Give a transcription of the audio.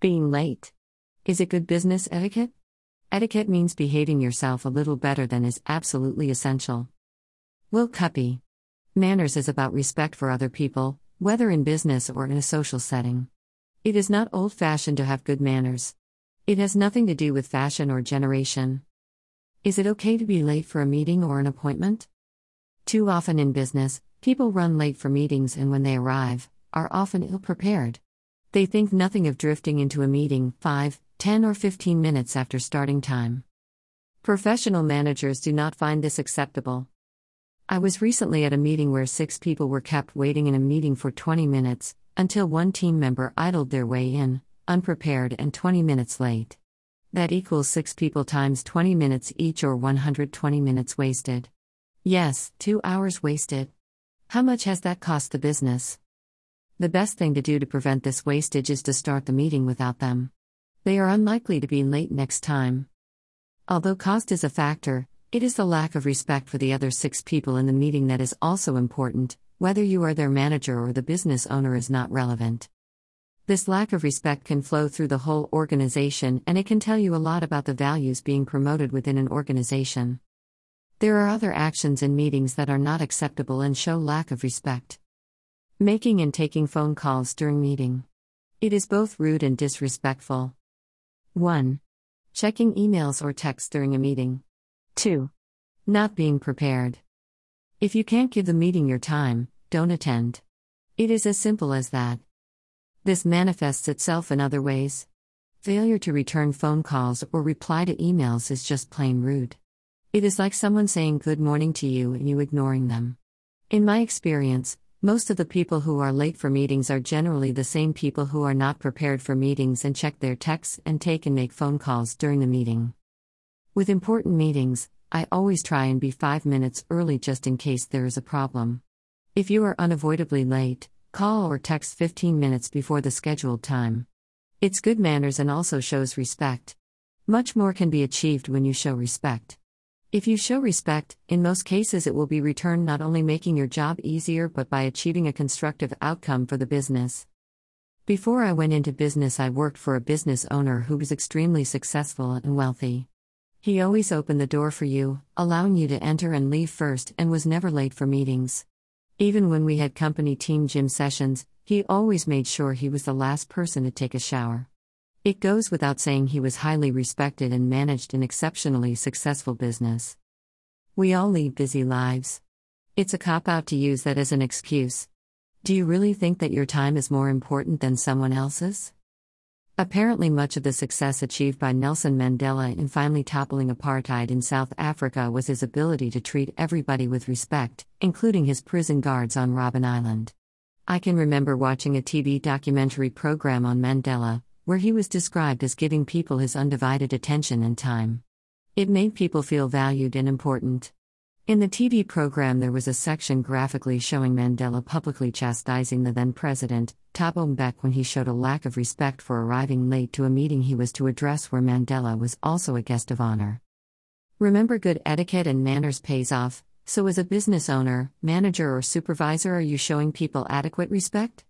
Being late. Is it good business etiquette? Etiquette means behaving yourself a little better than is absolutely essential. Will Cuppy. Manners is about respect for other people, whether in business or in a social setting. It is not old fashioned to have good manners. It has nothing to do with fashion or generation. Is it okay to be late for a meeting or an appointment? Too often in business, people run late for meetings and when they arrive, are often ill prepared. They think nothing of drifting into a meeting 5, 10, or 15 minutes after starting time. Professional managers do not find this acceptable. I was recently at a meeting where six people were kept waiting in a meeting for 20 minutes, until one team member idled their way in, unprepared and 20 minutes late. That equals six people times 20 minutes each or 120 minutes wasted. Yes, two hours wasted. How much has that cost the business? The best thing to do to prevent this wastage is to start the meeting without them. They are unlikely to be late next time. Although cost is a factor, it is the lack of respect for the other six people in the meeting that is also important, whether you are their manager or the business owner is not relevant. This lack of respect can flow through the whole organization and it can tell you a lot about the values being promoted within an organization. There are other actions in meetings that are not acceptable and show lack of respect. Making and taking phone calls during meeting. It is both rude and disrespectful. 1. Checking emails or texts during a meeting. 2. Not being prepared. If you can't give the meeting your time, don't attend. It is as simple as that. This manifests itself in other ways. Failure to return phone calls or reply to emails is just plain rude. It is like someone saying good morning to you and you ignoring them. In my experience, most of the people who are late for meetings are generally the same people who are not prepared for meetings and check their texts and take and make phone calls during the meeting. With important meetings, I always try and be five minutes early just in case there is a problem. If you are unavoidably late, call or text 15 minutes before the scheduled time. It's good manners and also shows respect. Much more can be achieved when you show respect. If you show respect, in most cases it will be returned not only making your job easier but by achieving a constructive outcome for the business. Before I went into business, I worked for a business owner who was extremely successful and wealthy. He always opened the door for you, allowing you to enter and leave first, and was never late for meetings. Even when we had company team gym sessions, he always made sure he was the last person to take a shower. It goes without saying he was highly respected and managed an exceptionally successful business. We all lead busy lives. It's a cop out to use that as an excuse. Do you really think that your time is more important than someone else's? Apparently, much of the success achieved by Nelson Mandela in finally toppling apartheid in South Africa was his ability to treat everybody with respect, including his prison guards on Robben Island. I can remember watching a TV documentary program on Mandela, where he was described as giving people his undivided attention and time. It made people feel valued and important. In the TV program, there was a section graphically showing Mandela publicly chastising the then president, Thabo Mbeki, when he showed a lack of respect for arriving late to a meeting he was to address where Mandela was also a guest of honor. Remember, good etiquette and manners pays off, so as a business owner, manager, or supervisor, are you showing people adequate respect?